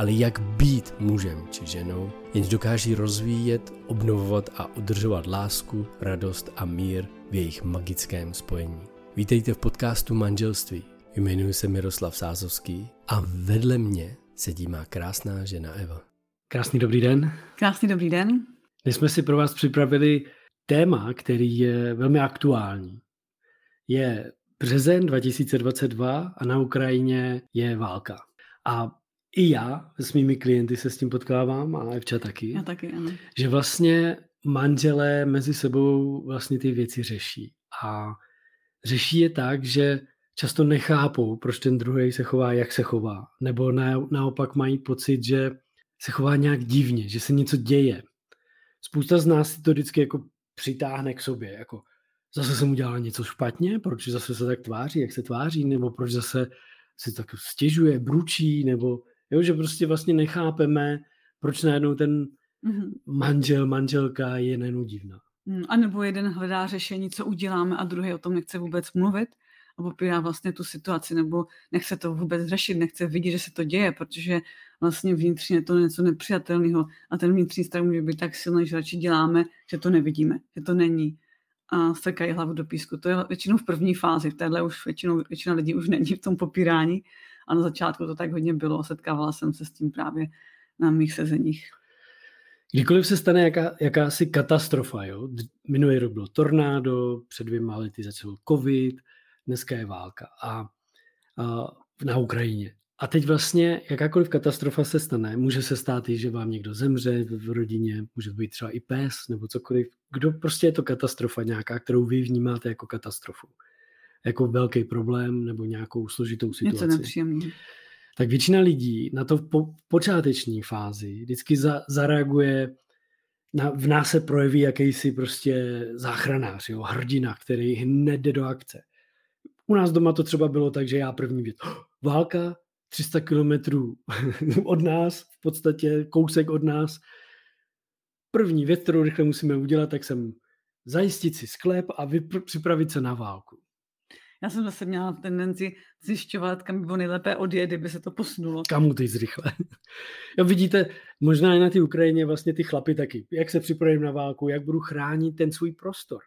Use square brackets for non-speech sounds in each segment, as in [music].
ale jak být mužem či ženou, jenž dokáží rozvíjet, obnovovat a udržovat lásku, radost a mír v jejich magickém spojení. Vítejte v podcastu Manželství. Jmenuji se Miroslav Sázovský a vedle mě sedí má krásná žena Eva. Krásný dobrý den. Krásný dobrý den. My jsme si pro vás připravili téma, který je velmi aktuální. Je březen 2022 a na Ukrajině je válka. A i já s mými klienty se s tím potkávám a Evča taky. Já taky, ano. Že vlastně manželé mezi sebou vlastně ty věci řeší. A řeší je tak, že často nechápou, proč ten druhý se chová, jak se chová. Nebo na, naopak mají pocit, že se chová nějak divně, že se něco děje. Spousta z nás si to vždycky jako přitáhne k sobě, jako zase jsem udělala něco špatně, proč zase se tak tváří, jak se tváří, nebo proč zase se tak stěžuje, bručí, nebo jo, že prostě vlastně nechápeme, proč najednou ten mm-hmm. manžel, manželka je najednou divná. Mm, a nebo jeden hledá řešení, co uděláme a druhý o tom nechce vůbec mluvit a popírá vlastně tu situaci nebo nechce to vůbec řešit, nechce vidět, že se to děje, protože vlastně vnitřně je to něco nepřijatelného a ten vnitřní strach může být tak silný, že radši děláme, že to nevidíme, že to není a strkají hlavu do písku. To je většinou v první fázi, v téhle už většinou, většina lidí už není v tom popírání a na začátku to tak hodně bylo. Setkávala jsem se s tím právě na mých sezeních. Kdykoliv se stane jaká, jakási katastrofa, jo? minulý rok bylo tornádo, před dvěma lety začal covid, dneska je válka a, a na Ukrajině. A teď vlastně jakákoliv katastrofa se stane, může se stát i, že vám někdo zemře v rodině, může být třeba i pes nebo cokoliv. Kdo prostě je to katastrofa nějaká, kterou vy vnímáte jako katastrofu? Jako velký problém nebo nějakou složitou situaci? Něco nepříjemné. Tak většina lidí na to v po, počáteční fázi vždycky za, zareaguje, na, v nás se projeví jakýsi prostě záchranář, jo, hrdina, který hned jde do akce. U nás doma to třeba bylo tak, že já první věc, válka, 300 kilometrů [laughs] od nás, v podstatě kousek od nás. První věc, kterou rychle musíme udělat, tak jsem zajistit si sklep a vypr- připravit se na válku. Já jsem zase měla tendenci zjišťovat, kam by bylo nejlépe odjet, kdyby se to posunulo. Kam ty rychle. [laughs] jo, vidíte, možná i na té Ukrajině vlastně ty chlapy taky. Jak se připravím na válku, jak budu chránit ten svůj prostor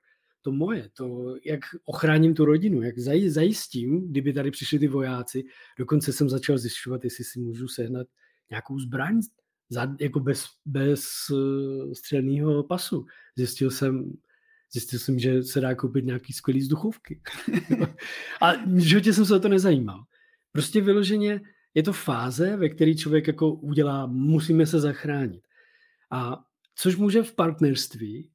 to moje, to, jak ochráním tu rodinu, jak zajistím, kdyby tady přišli ty vojáci. Dokonce jsem začal zjišťovat, jestli si můžu sehnat nějakou zbraň jako bez, bez uh, střelného pasu. Zjistil jsem, zjistil jsem, že se dá koupit nějaký skvělý vzduchovky. [laughs] a v životě jsem se o to nezajímal. Prostě vyloženě je to fáze, ve které člověk jako udělá, musíme se zachránit. A což může v partnerství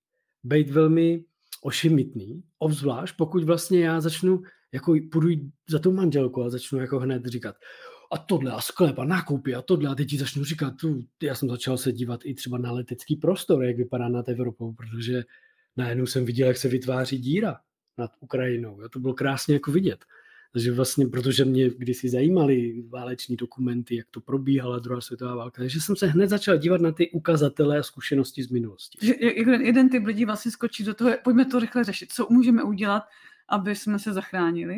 být velmi ošimitný, obzvlášť pokud vlastně já začnu, jako půjdu za tou manželku a začnu jako hned říkat a tohle a sklep a nákupy a tohle a teď ti začnu říkat, tu, já jsem začal se dívat i třeba na letecký prostor, jak vypadá nad Evropou, protože najednou jsem viděl, jak se vytváří díra nad Ukrajinou. A to bylo krásně jako vidět. Takže vlastně, protože mě kdysi zajímaly váleční dokumenty, jak to probíhala druhá světová válka, takže jsem se hned začal dívat na ty ukazatele a zkušenosti z minulosti. Že jeden typ lidí vlastně skočí do toho, pojďme to rychle řešit, co můžeme udělat, aby jsme se zachránili.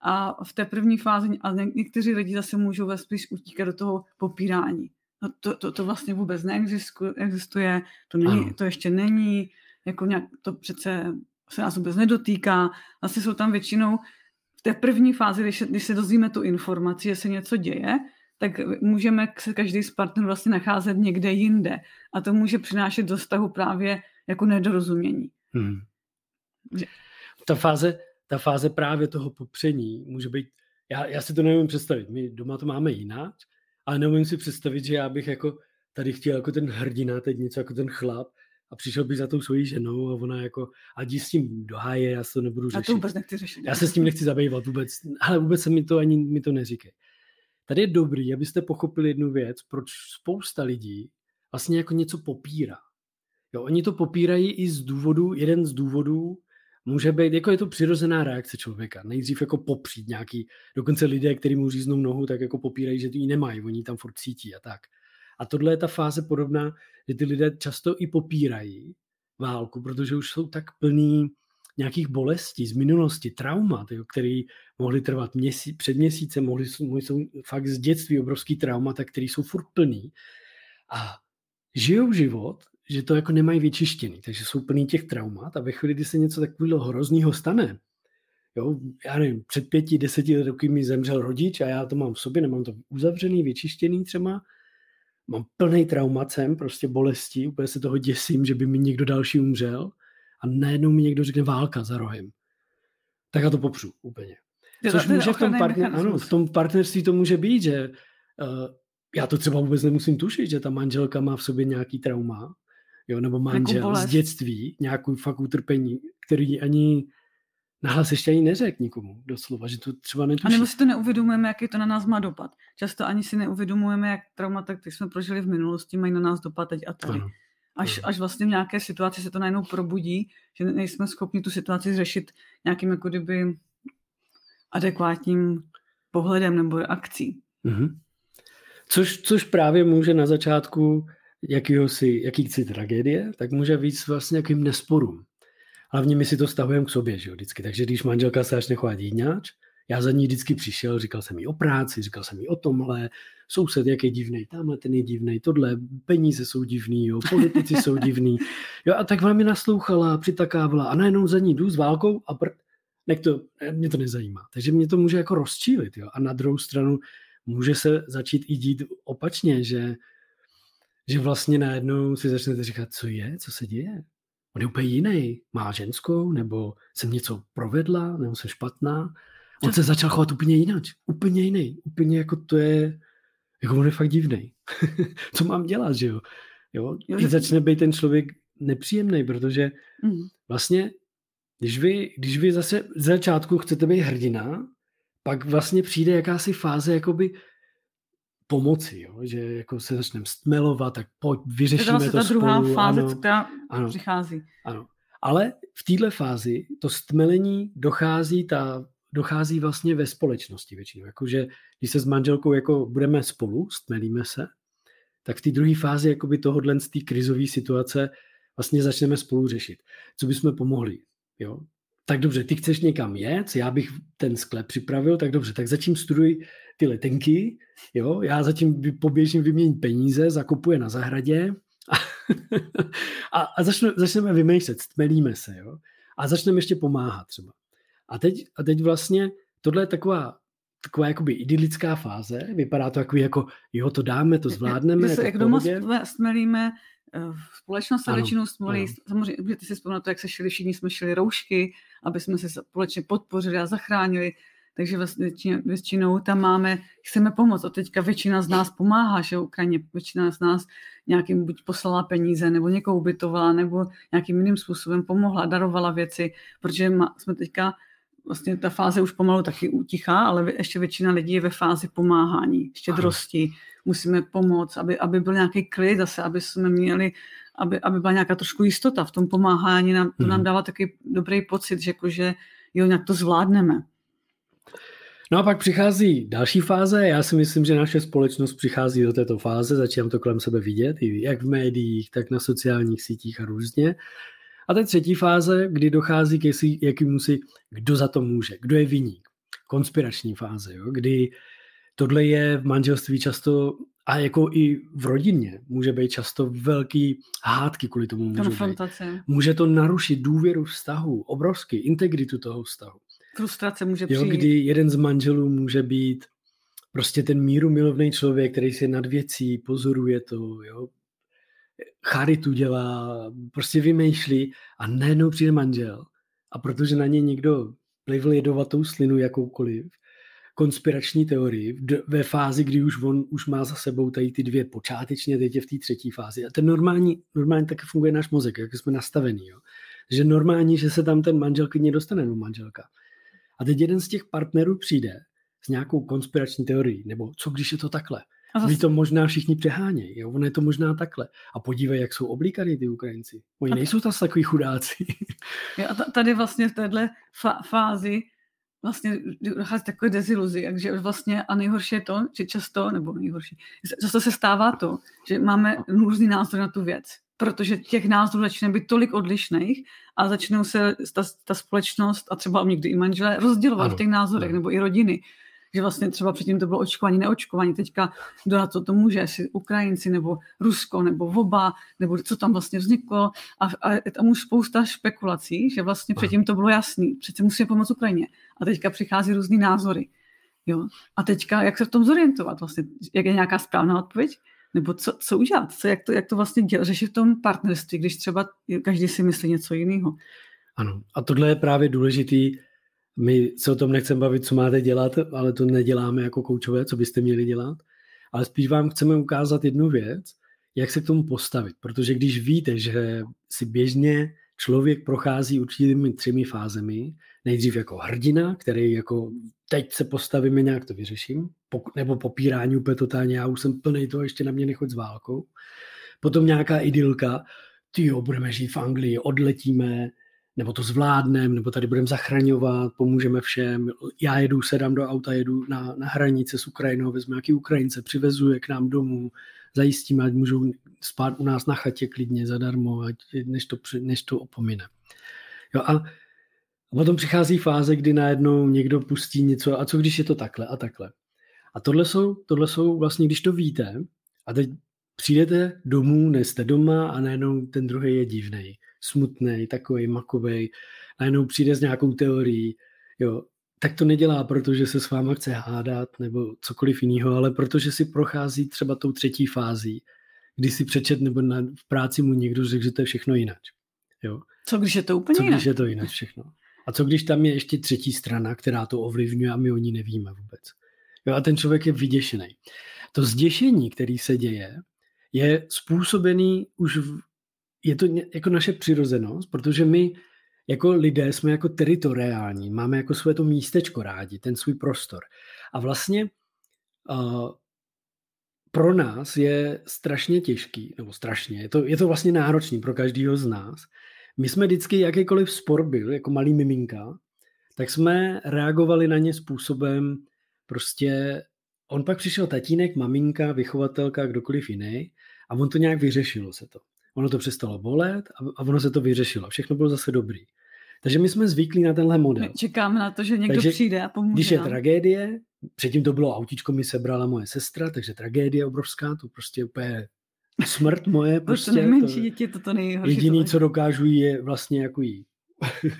A v té první fázi, a někteří lidi zase můžou ve spíš utíkat do toho popírání. No to, to, to vlastně vůbec neexistuje, to, není, to ještě není, jako nějak, to přece se nás vůbec nedotýká. Vlastně jsou tam většinou té první fázi, když, když se dozvíme tu informaci, že se něco děje, tak můžeme se každý z partnerů vlastně nacházet někde jinde. A to může přinášet do vztahu právě jako nedorozumění. Hmm. Ta, fáze, ta fáze právě toho popření může být já, já si to neumím představit. My doma to máme jinak, ale neumím si představit, že já bych jako tady chtěl jako ten hrdina, teď něco jako ten chlap a přišel bych za tou svojí ženou a ona jako, a jdi s tím do háje, já to nebudu řešit. Já to vůbec nechci řešit. Já se s tím nechci zabývat vůbec, ale vůbec se mi to ani mi to neříkej. Tady je dobrý, abyste pochopili jednu věc, proč spousta lidí vlastně jako něco popírá. Jo, oni to popírají i z důvodu, jeden z důvodů může být, jako je to přirozená reakce člověka. Nejdřív jako popřít nějaký, dokonce lidé, kteří mu říznou nohu, tak jako popírají, že to ji nemají, oni tam furt cítí a tak. A tohle je ta fáze podobná, že ty lidé často i popírají válku, protože už jsou tak plný nějakých bolestí z minulosti, traumat, jo, který mohly trvat měsíc, před měsícem, mohly jsou, jsou fakt z dětství obrovský traumata, který jsou furt plný. A žijou život, že to jako nemají vyčištěný, takže jsou plný těch traumat a ve chvíli, kdy se něco takového hroznýho stane, jo, já nevím, před pěti, deseti roky mi zemřel rodič a já to mám v sobě, nemám to uzavřený, vyčištěný třeba, mám plný traumacem, prostě bolestí, úplně se toho děsím, že by mi někdo další umřel a najednou mi někdo řekne válka za rohem. Tak já to popřu úplně. Což může v tom, partner, ano, v tom partnerství to může být, že uh, já to třeba vůbec nemusím tušit, že ta manželka má v sobě nějaký trauma, jo, nebo manžel z dětství, nějakou fakt utrpení, který ani nahlas ještě ani neřekl nikomu doslova, že to třeba netuší. A nebo si to neuvědomujeme, jaký to na nás má dopad. Často ani si neuvědomujeme, jak traumata, které jsme prožili v minulosti, mají na nás dopad teď a tady. Ano. Až, až vlastně v nějaké situaci se to najednou probudí, že nejsme schopni tu situaci řešit nějakým jako kdyby adekvátním pohledem nebo akcí. Mm-hmm. Což, což právě může na začátku jakýhosi, jakýsi tragédie, tak může víc vlastně jakým nesporům. Hlavně my si to stavujeme k sobě, že jo, vždycky. Takže když manželka se až nechovat jíňáč, já za ní vždycky přišel, říkal jsem jí o práci, říkal jsem jí o tomhle, soused, jak je divný, tamhle ten je divný, tohle, peníze jsou divný, jo, politici jsou [laughs] divný. Jo, a tak vám mi naslouchala, přitakávala a najednou za ní jdu s válkou a prd, nech to, mě to nezajímá. Takže mě to může jako rozčílit, jo. A na druhou stranu může se začít i dít opačně, že, že vlastně najednou si začnete říkat, co je, co se děje. On je úplně jiný. Má ženskou, nebo jsem něco provedla, nebo jsem špatná. On se začal chovat úplně jinak. Úplně jiný. Úplně jako to je, jako on je fakt divný. [laughs] Co mám dělat, že jo? jo? I začne být ten člověk nepříjemný, protože mm. vlastně, když vy, když vy zase z začátku chcete být hrdina, pak vlastně přijde jakási fáze jakoby pomoci, jo? že jako se začneme stmelovat, tak pojď, vyřešíme to, to ta spolu. druhá fáze, ano, která ano, přichází. Ano. Ale v téhle fázi to stmelení dochází, ta, dochází vlastně ve společnosti většinou. Jakože když se s manželkou jako budeme spolu, stmelíme se, tak v té druhé fázi jakoby tohohle z té krizové situace vlastně začneme spolu řešit. Co bychom pomohli? Jo? Tak dobře, ty chceš někam jet, já bych ten sklep připravil, tak dobře, tak zatím studuj ty letenky, jo, já zatím poběžím vyměnit peníze, zakupuje na zahradě a, [laughs] a, a začne, začneme vymýšlet, stmelíme se, jo, a začneme ještě pomáhat třeba. A teď, a teď vlastně tohle je taková taková jakoby idylická fáze, vypadá to jako, jako jo, to dáme, to [laughs] zvládneme. Jak, jak doma stmelíme, společnost se většinou stmelí, samozřejmě, ty si vzpomínat jak se šili, všichni jsme šili roušky, aby jsme se společně podpořili a zachránili. Takže vlastně většinou tam máme, chceme pomoct. A teďka většina z nás pomáhá, že Ukrajině, většina z nás nějakým buď poslala peníze, nebo někoho ubytovala, nebo nějakým jiným způsobem pomohla, darovala věci, protože jsme teďka vlastně ta fáze už pomalu taky utichá, ale ještě většina lidí je ve fázi pomáhání, štědrosti, musíme pomoct, aby, aby byl nějaký klid zase, aby jsme měli, aby, aby byla nějaká trošku jistota v tom pomáhání, nám, to nám mhm. dává taky dobrý pocit, že, jako, že jo, nějak to zvládneme. No a pak přichází další fáze. Já si myslím, že naše společnost přichází do této fáze, začínám to kolem sebe vidět, jak v médiích, tak na sociálních sítích a různě. A ta třetí fáze, kdy dochází k jaký musí, kdo za to může, kdo je viník. Konspirační fáze, jo? kdy tohle je v manželství často a jako i v rodině může být často velký hádky kvůli tomu může být. Může to narušit důvěru vztahu, obrovský, integritu toho vztahu. Frustrace může přijít. Jo, kdy jeden z manželů může být prostě ten míru milovný člověk, který si nad věcí pozoruje to, jo, charitu dělá, prostě vymýšlí a najednou přijde manžel a protože na něj někdo plivl jedovatou slinu jakoukoliv, konspirační teorii ve fázi, kdy už on už má za sebou tady ty dvě počátečně, teď je v té třetí fázi. A ten normální, normálně taky funguje náš mozek, jak jsme nastavení. Jo? Že normální, že se tam ten manžel klidně dostane, no manželka. A teď jeden z těch partnerů přijde s nějakou konspirační teorií, nebo co když je to takhle. Zase... Vy to možná všichni přehánějí, jo? ono je to možná takhle. A podívej, jak jsou oblíkaný ty Ukrajinci. Oni a... nejsou tam takový chudáci. Jo, a tady vlastně v téhle fázi vlastně dochází takové deziluzi, takže vlastně a nejhorší je to, že často, nebo nejhorší, často se stává to, že máme různý názor na tu věc, protože těch názorů začne být tolik odlišných a začnou se ta, ta společnost a třeba někdy i manželé rozdělovat ano, v těch názorech, ano. nebo i rodiny že vlastně třeba předtím to bylo očkování, neočkování, teďka kdo na to to může, jestli Ukrajinci nebo Rusko nebo Voba, nebo co tam vlastně vzniklo. A, a je tam už spousta spekulací, že vlastně předtím to bylo jasný, přece musíme pomoct Ukrajině. A teďka přichází různý názory. Jo? A teďka, jak se v tom zorientovat vlastně, jak je nějaká správná odpověď, nebo co, co udělat, co, jak, to, jak to vlastně dělat, řešit v tom partnerství, když třeba každý si myslí něco jiného. Ano, a tohle je právě důležitý, my se o tom nechceme bavit, co máte dělat, ale to neděláme jako koučové, co byste měli dělat. Ale spíš vám chceme ukázat jednu věc, jak se k tomu postavit. Protože když víte, že si běžně člověk prochází určitými třemi fázemi, nejdřív jako hrdina, který jako teď se postavíme, nějak to vyřeším, nebo popírání úplně totálně, já už jsem plný toho, ještě na mě nechoď s válkou. Potom nějaká idylka, ty jo, budeme žít v Anglii, odletíme, nebo to zvládneme, nebo tady budeme zachraňovat, pomůžeme všem. Já jedu, sedám do auta, jedu na, na hranice s Ukrajinou, vezmu nějaký Ukrajince, přivezu je k nám domů, zajistíme, ať můžou spát u nás na chatě klidně zadarmo, ať, než, to, než to opomine. Jo, a, a potom přichází fáze, kdy najednou někdo pustí něco, a co když je to takhle a takhle. A tohle jsou, tohle jsou vlastně, když to víte, a teď přijdete domů, nejste doma a najednou ten druhý je divný smutný, takový makový, najednou přijde s nějakou teorií, jo, tak to nedělá, protože se s váma chce hádat nebo cokoliv jiného, ale protože si prochází třeba tou třetí fází, kdy si přečet nebo na, v práci mu někdo řekl, že to je všechno jinak. Jo? Co když je to úplně Co jinak? když je to jinak všechno? A co když tam je ještě třetí strana, která to ovlivňuje a my o ní nevíme vůbec? Jo, a ten člověk je vyděšený. To zděšení, který se děje, je způsobený už v, je to jako naše přirozenost, protože my jako lidé jsme jako teritoriální, máme jako své to místečko rádi, ten svůj prostor. A vlastně uh, pro nás je strašně těžký, nebo strašně, je to, je to vlastně náročný pro každého z nás. My jsme vždycky, jakýkoliv spor byl, jako malý miminka, tak jsme reagovali na ně způsobem, prostě on pak přišel tatínek, maminka, vychovatelka, kdokoliv jiný a on to nějak vyřešilo se to ono to přestalo bolet a, ono se to vyřešilo. Všechno bylo zase dobrý. Takže my jsme zvyklí na tenhle model. My čekáme na to, že někdo takže, přijde a pomůže Když je nám. tragédie, předtím to bylo autíčko mi sebrala moje sestra, takže tragédie obrovská, to prostě úplně smrt moje. [laughs] Prostě, to nejmenší to, děti, to, to nejhorší. Jediný, co dokážu, je vlastně jako jí,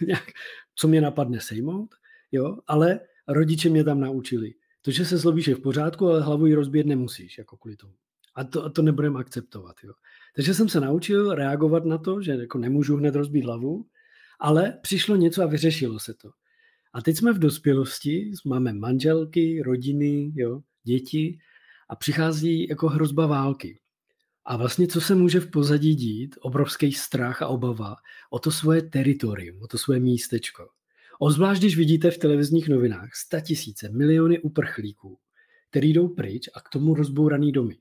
[laughs] co mě napadne sejmout, jo, ale rodiče mě tam naučili. To, že se zlobíš je v pořádku, ale hlavu ji rozbít nemusíš, jako kvůli tomu. A to, a to nebudeme akceptovat. Jo. Takže jsem se naučil reagovat na to, že jako nemůžu hned rozbít hlavu, ale přišlo něco a vyřešilo se to. A teď jsme v dospělosti, máme manželky, rodiny, jo, děti a přichází jako hrozba války. A vlastně co se může v pozadí dít? Obrovský strach a obava o to svoje teritorium, o to svoje místečko. Ozvlášť, když vidíte v televizních novinách sta tisíce, miliony uprchlíků, který jdou pryč a k tomu rozbouraný domy.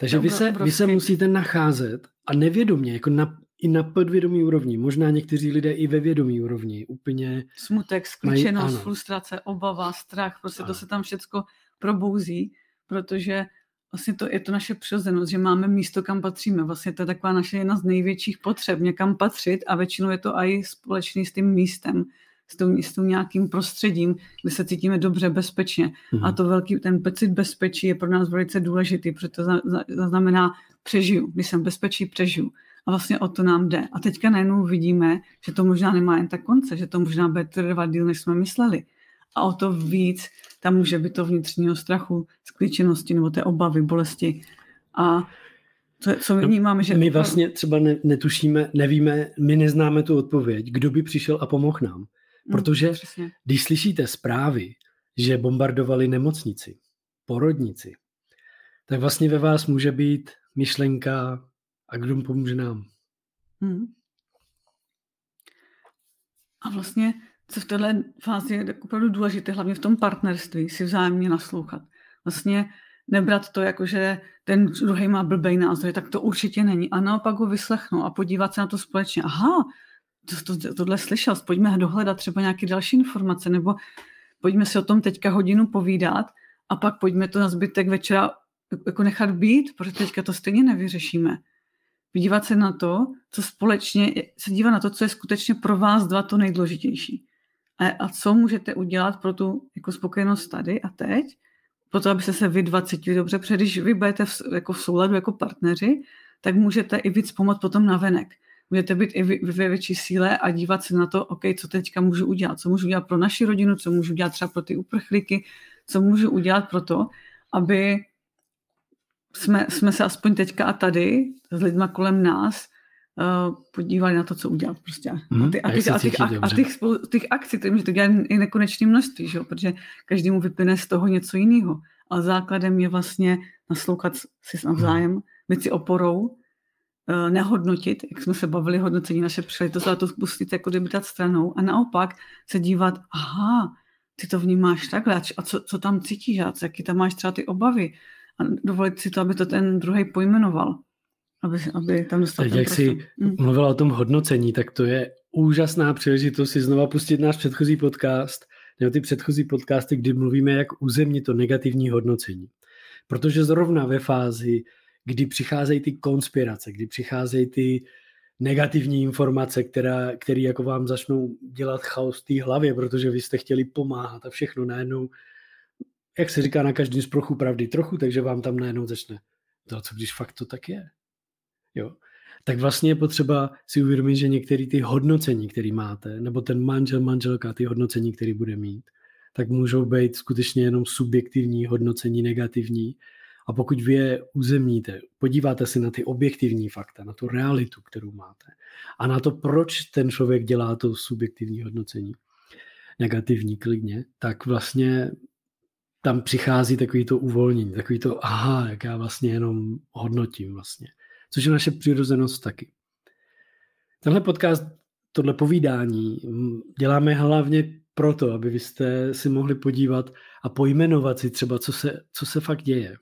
Takže vy se, vy se musíte nacházet a nevědomě, jako na, i na podvědomí úrovni, možná někteří lidé i ve vědomí úrovni, úplně... Smutek, skličenost, frustrace, obava, strach, prostě ano. to se tam všechno probouzí, protože vlastně to je to naše přirozenost, že máme místo, kam patříme. Vlastně to je taková naše jedna z největších potřeb, někam patřit a většinou je to i společný s tím místem, s, tou, s tou nějakým prostředím, kde se cítíme dobře, bezpečně. Mm-hmm. A to velký, ten pocit bezpečí je pro nás velice důležitý, protože to za, za, znamená přežiju. Když jsem bezpečí, přežiju. A vlastně o to nám jde. A teďka najednou vidíme, že to možná nemá jen tak konce, že to možná bude trvat díl, než jsme mysleli. A o to víc tam může být to vnitřního strachu, skličenosti nebo té obavy, bolesti. A to, co my no, vnímáme, že... My vlastně třeba ne, netušíme, nevíme, my neznáme tu odpověď, kdo by přišel a pomohl nám. Mm, Protože mm, když slyšíte zprávy, že bombardovali nemocnici, porodnici, tak vlastně ve vás může být myšlenka a kdo pomůže nám. Hmm. A vlastně, co v této fázi je opravdu důležité, hlavně v tom partnerství, si vzájemně naslouchat. Vlastně nebrat to jako, že ten druhý má blbej názor, tak to určitě není. A naopak ho vyslechnout a podívat se na to společně. Aha, to, to, tohle slyšel, pojďme dohledat třeba nějaké další informace, nebo pojďme si o tom teďka hodinu povídat a pak pojďme to na zbytek večera jako nechat být, protože teďka to stejně nevyřešíme. Podívat se na to, co společně, se dívat na to, co je skutečně pro vás dva to nejdůležitější. A, a co můžete udělat pro tu jako spokojenost tady a teď, pro to, abyste se vy dva cítili dobře, protože když vy budete v, jako v souladu jako partneři, tak můžete i víc pomoct potom na Můžete být i ve větší síle a dívat se na to, OK, co teďka můžu udělat, co můžu udělat pro naši rodinu, co můžu udělat třeba pro ty uprchlíky, co můžu udělat pro to, aby jsme, jsme se aspoň teďka a tady s lidma kolem nás uh, podívali na to, co udělat prostě. Hmm, a, ty, a, těch, a, těch, a, a těch, těch akcí, to můžete dělat i nekonečné množství, že? protože každému vyplyne z toho něco jiného. Ale základem je vlastně naslouchat si navzájem, hmm. být si oporou, nehodnotit, jak jsme se bavili, hodnocení naše příležitost, ale to spustit jako kdyby dát stranou a naopak se dívat, aha, ty to vnímáš takhle a co, co tam cítíš a jaký tam máš třeba ty obavy a dovolit si to, aby to ten druhý pojmenoval. Aby, aby tam dostal Teď, jak jsi mm. mluvila o tom hodnocení, tak to je úžasná příležitost si znova pustit náš předchozí podcast, nebo ty předchozí podcasty, kdy mluvíme, jak uzemnit to negativní hodnocení. Protože zrovna ve fázi, kdy přicházejí ty konspirace, kdy přicházejí ty negativní informace, která, které jako vám začnou dělat chaos v té hlavě, protože vy jste chtěli pomáhat a všechno najednou jak se říká na každém z prochu pravdy trochu, takže vám tam najednou začne to, co když fakt to tak je. Jo. Tak vlastně je potřeba si uvědomit, že některé ty hodnocení, které máte, nebo ten manžel, manželka, ty hodnocení, které bude mít, tak můžou být skutečně jenom subjektivní hodnocení, negativní. A pokud vy je uzemníte, podíváte se na ty objektivní fakta, na tu realitu, kterou máte, a na to, proč ten člověk dělá to subjektivní hodnocení, negativní klidně, tak vlastně tam přichází takový to uvolnění, takový to, aha, jak já vlastně jenom hodnotím vlastně. Což je naše přirozenost taky. Tenhle podcast, tohle povídání děláme hlavně proto, aby vy jste si mohli podívat a pojmenovat si třeba, co se, co se fakt děje.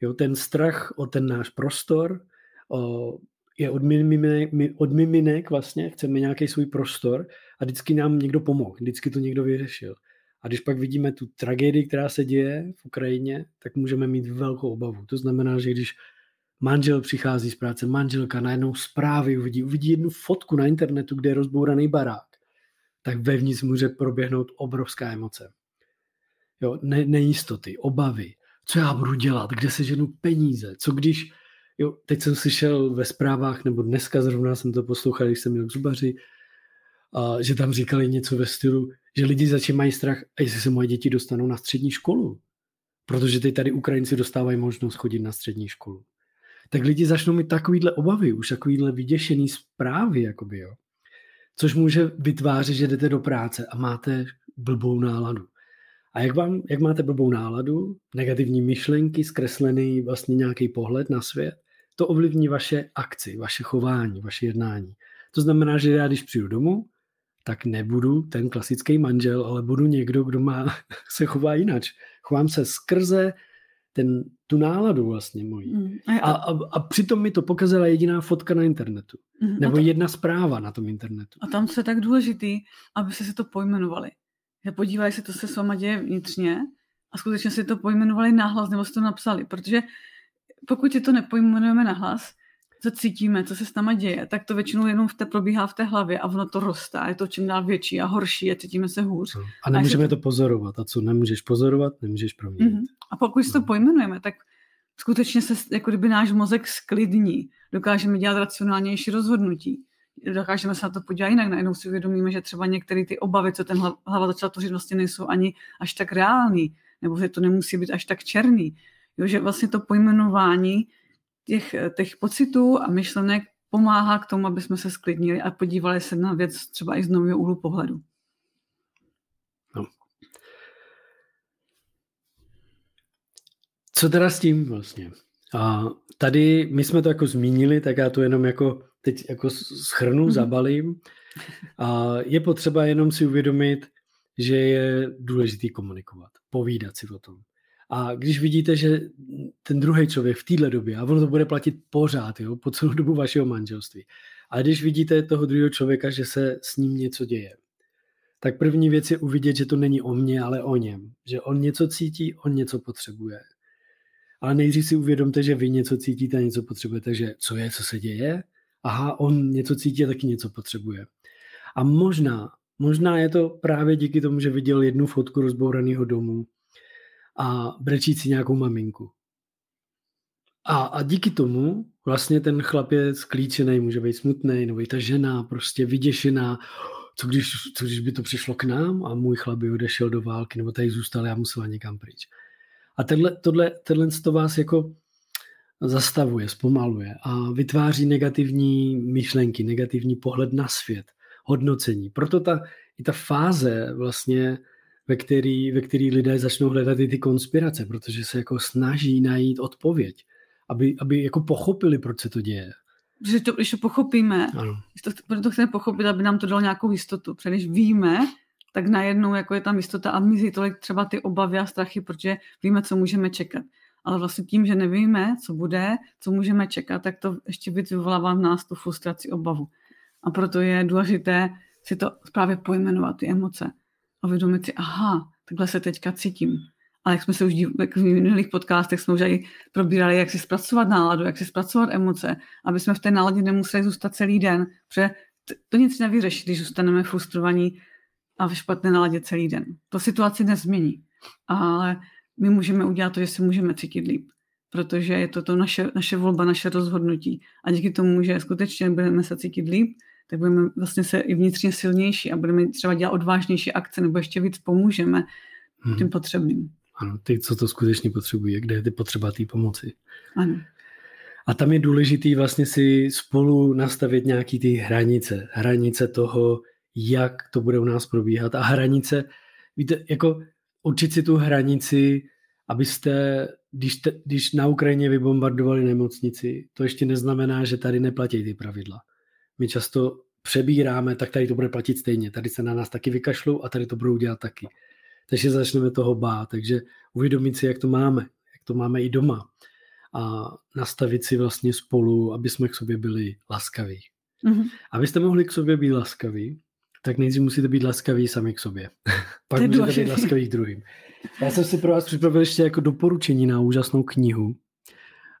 Jo, ten strach o ten náš prostor o, je od miminek, od miminek vlastně, chceme nějaký svůj prostor a vždycky nám někdo pomohl, vždycky to někdo vyřešil. A když pak vidíme tu tragédii, která se děje v Ukrajině, tak můžeme mít velkou obavu. To znamená, že když manžel přichází z práce, manželka najednou zprávy uvidí, uvidí jednu fotku na internetu, kde je rozbouraný barák, tak vevnitř může proběhnout obrovská emoce. Jo, ne, nejistoty, obavy, co já budu dělat, kde se ženu peníze, co když, jo, teď jsem slyšel ve zprávách, nebo dneska zrovna jsem to poslouchal, když jsem měl k zubaři, a, že tam říkali něco ve stylu, že lidi začínají mají strach, jestli se moje děti dostanou na střední školu. Protože teď tady Ukrajinci dostávají možnost chodit na střední školu. Tak lidi začnou mít takovýhle obavy, už takovýhle vyděšený zprávy, jakoby, jo. Což může vytvářet, že jdete do práce a máte blbou náladu. A jak, vám, jak máte blbou náladu, negativní myšlenky, zkreslený vlastně nějaký pohled na svět, to ovlivní vaše akci, vaše chování, vaše jednání. To znamená, že já když přijdu domů, tak nebudu ten klasický manžel, ale budu někdo, kdo má, [laughs] se chová jinak. Chovám se skrze ten, tu náladu vlastně mojí. Mm. A, a, a přitom mi to pokazala jediná fotka na internetu. Mm. Nebo to, jedna zpráva na tom internetu. A tam co je tak důležitý, aby se si to pojmenovali. Podívali se, to se s váma děje vnitřně a skutečně si to pojmenovali nahlas nebo si to napsali. Protože pokud si to nepojmenujeme nahlas, co cítíme, co se s náma děje, tak to většinou jenom v té probíhá v té hlavě a ono to roste je to čím dál větší a horší a cítíme se hůř. No. A nemůžeme a to... to pozorovat. A co nemůžeš pozorovat, nemůžeš proměnit. Mm-hmm. A pokud si to no. pojmenujeme, tak skutečně se, jako kdyby náš mozek sklidní, dokážeme dělat racionálnější rozhodnutí dokážeme se na to podívat jinak. Najednou si uvědomíme, že třeba některé ty obavy, co ten hlava začala tvořit, vlastně nejsou ani až tak reální, nebo že to nemusí být až tak černý. Jo, že vlastně to pojmenování těch, těch pocitů a myšlenek pomáhá k tomu, aby jsme se sklidnili a podívali se na věc třeba i z nového úhlu pohledu. No. Co teda s tím vlastně? A tady my jsme to jako zmínili, tak já to jenom jako teď jako schrnu, mm-hmm. zabalím. A je potřeba jenom si uvědomit, že je důležitý komunikovat, povídat si o tom. A když vidíte, že ten druhý člověk v téhle době, a ono to bude platit pořád, jo, po celou dobu vašeho manželství, a když vidíte toho druhého člověka, že se s ním něco děje, tak první věc je uvidět, že to není o mně, ale o něm. Že on něco cítí, on něco potřebuje. Ale nejdřív si uvědomte, že vy něco cítíte a něco potřebujete, že co je, co se děje. Aha, on něco cítí a taky něco potřebuje. A možná, možná je to právě díky tomu, že viděl jednu fotku rozbouraného domu a brečící nějakou maminku. A, a díky tomu vlastně ten chlap je sklíčený, může být smutný, nebo i ta žena prostě vyděšená, co když, co když by to přišlo k nám a můj chlap by odešel do války, nebo tady zůstal, já musela někam pryč. A tenhle, tohle, tenhle to vás jako zastavuje, zpomaluje a vytváří negativní myšlenky, negativní pohled na svět, hodnocení. Proto ta, i ta fáze vlastně, ve který, ve který lidé začnou hledat i ty konspirace, protože se jako snaží najít odpověď, aby, aby jako pochopili, proč se to děje. Že to, když to pochopíme, ano. Když to, to chceme pochopit, aby nám to dalo nějakou jistotu. Protože když víme, tak najednou jako je tam jistota a mizí tolik třeba ty obavy a strachy, protože víme, co můžeme čekat. Ale vlastně tím, že nevíme, co bude, co můžeme čekat, tak to ještě víc vyvolává v nás tu frustraci, obavu. A proto je důležité si to právě pojmenovat, ty emoce. A uvědomit si, aha, takhle se teďka cítím. Ale jak jsme se už v minulých podcastech jsme už i probírali, jak si zpracovat náladu, jak si zpracovat emoce, aby jsme v té náladě nemuseli zůstat celý den, protože to nic nevyřeší, když zůstaneme frustrovaní a ve špatné náladě celý den. To situaci nezmění, ale my můžeme udělat to, že si můžeme cítit líp, protože je to, to naše, naše volba, naše rozhodnutí. A díky tomu, že skutečně budeme se cítit líp, tak budeme vlastně se i vnitřně silnější a budeme třeba dělat odvážnější akce nebo ještě víc pomůžeme hmm. tím potřebným. Ano, ty, co to skutečně potřebují, kde je potřeba té pomoci. Ano. A tam je důležitý vlastně si spolu nastavit nějaký ty hranice. Hranice toho, jak to bude u nás probíhat. A hranice, víte, jako určit si tu hranici, abyste, když, te, když na Ukrajině vybombardovali nemocnici, to ještě neznamená, že tady neplatí ty pravidla. My často přebíráme, tak tady to bude platit stejně. Tady se na nás taky vykašlou a tady to budou dělat taky. Takže začneme toho bát. Takže uvědomit si, jak to máme, jak to máme i doma. A nastavit si vlastně spolu, aby jsme k sobě byli laskaví. Mm-hmm. Abyste mohli k sobě být laskaví, tak nejdřív musíte být laskaví sami k sobě. [laughs] Pak můžete důležitý. být laskaví k druhým. Já jsem si pro vás připravil ještě jako doporučení na úžasnou knihu.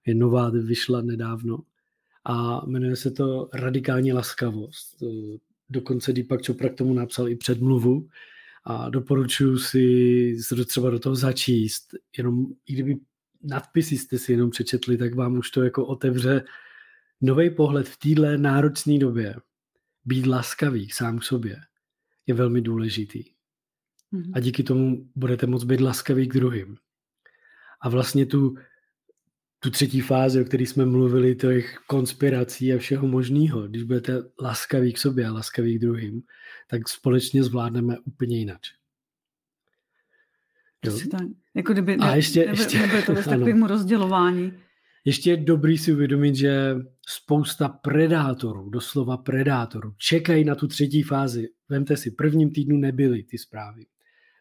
Je nová, vyšla nedávno. A jmenuje se to Radikální laskavost. Dokonce Deepak Chopra k tomu napsal i předmluvu. A doporučuji si třeba do toho začíst. Jenom i kdyby nadpisy jste si jenom přečetli, tak vám už to jako otevře nový pohled v téhle náročné době být laskavý sám k sobě je velmi důležitý. Mm-hmm. A díky tomu budete moct být laskavý k druhým. A vlastně tu, tu třetí fázi, o které jsme mluvili, těch konspirací a všeho možného, když budete laskaví k sobě a laskaví k druhým, tak společně zvládneme úplně jinak. Tak. Jako kdyby a ještě, nebylo, ještě, nebylo to bez [laughs] takovému rozdělování ještě je dobrý si uvědomit, že spousta predátorů, doslova predátorů, čekají na tu třetí fázi. Vemte si, prvním týdnu nebyly ty zprávy.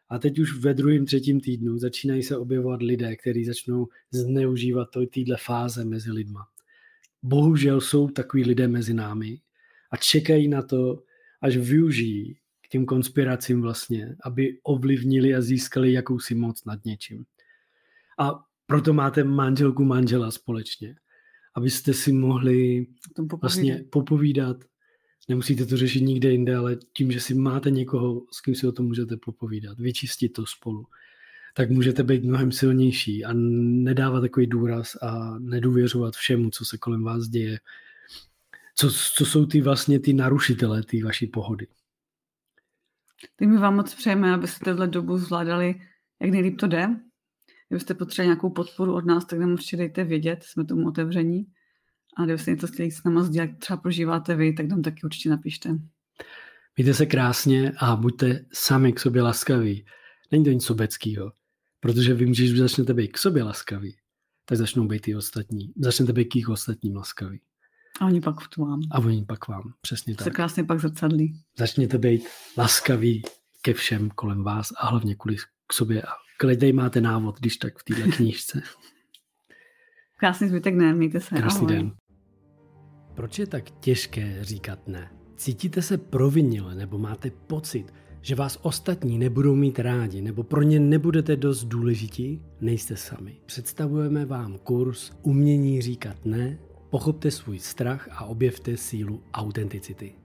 A teď už ve druhém, třetím týdnu začínají se objevovat lidé, kteří začnou zneužívat to, týhle fáze mezi lidma. Bohužel jsou takový lidé mezi námi a čekají na to, až využijí k těm konspiracím vlastně, aby ovlivnili a získali jakousi moc nad něčím. A proto máte manželku, manžela společně, abyste si mohli vlastně popovídat. Nemusíte to řešit nikde jinde, ale tím, že si máte někoho, s kým si o tom můžete popovídat, vyčistit to spolu, tak můžete být mnohem silnější a nedávat takový důraz a nedůvěřovat všemu, co se kolem vás děje. Co, co jsou ty vlastně ty narušitelé té vaší pohody. Tak my vám moc přejeme, abyste tuhle dobu zvládali, jak nejlíp to jde, Kdybyste potřebovali nějakou podporu od nás, tak nám určitě dejte vědět, jsme tomu otevření. A kdybyste něco chtěli s náma sdílet, třeba prožíváte vy, tak nám taky určitě napište. Mějte se krásně a buďte sami k sobě laskaví. Není to nic sobeckého, protože vím, že když začnete být k sobě laskaví, tak začnou být i ostatní. Začnete být k jich ostatním laskavý. A oni pak k vám. A oni pak vám, přesně Se tak. krásně pak zrcadlí. Začněte být laskaví ke všem kolem vás a hlavně kvůli k sobě. A klidej máte návod, když tak v této knížce. [laughs] Krásný zbytek dne, mějte se. Krásný ahoj. den. Proč je tak těžké říkat ne? Cítíte se provinile nebo máte pocit, že vás ostatní nebudou mít rádi nebo pro ně nebudete dost důležití? Nejste sami. Představujeme vám kurz Umění říkat ne, pochopte svůj strach a objevte sílu autenticity.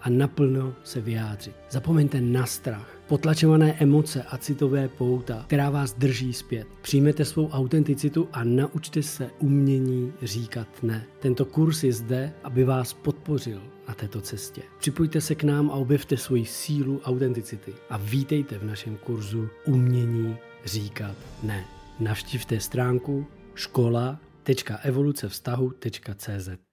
a naplno se vyjádřit. Zapomeňte na strach, potlačované emoce a citové pouta, která vás drží zpět. Přijměte svou autenticitu a naučte se umění říkat ne. Tento kurz je zde, aby vás podpořil na této cestě. Připojte se k nám a objevte svoji sílu autenticity a vítejte v našem kurzu Umění říkat ne. Navštivte stránku škola.evolucevztahu.cz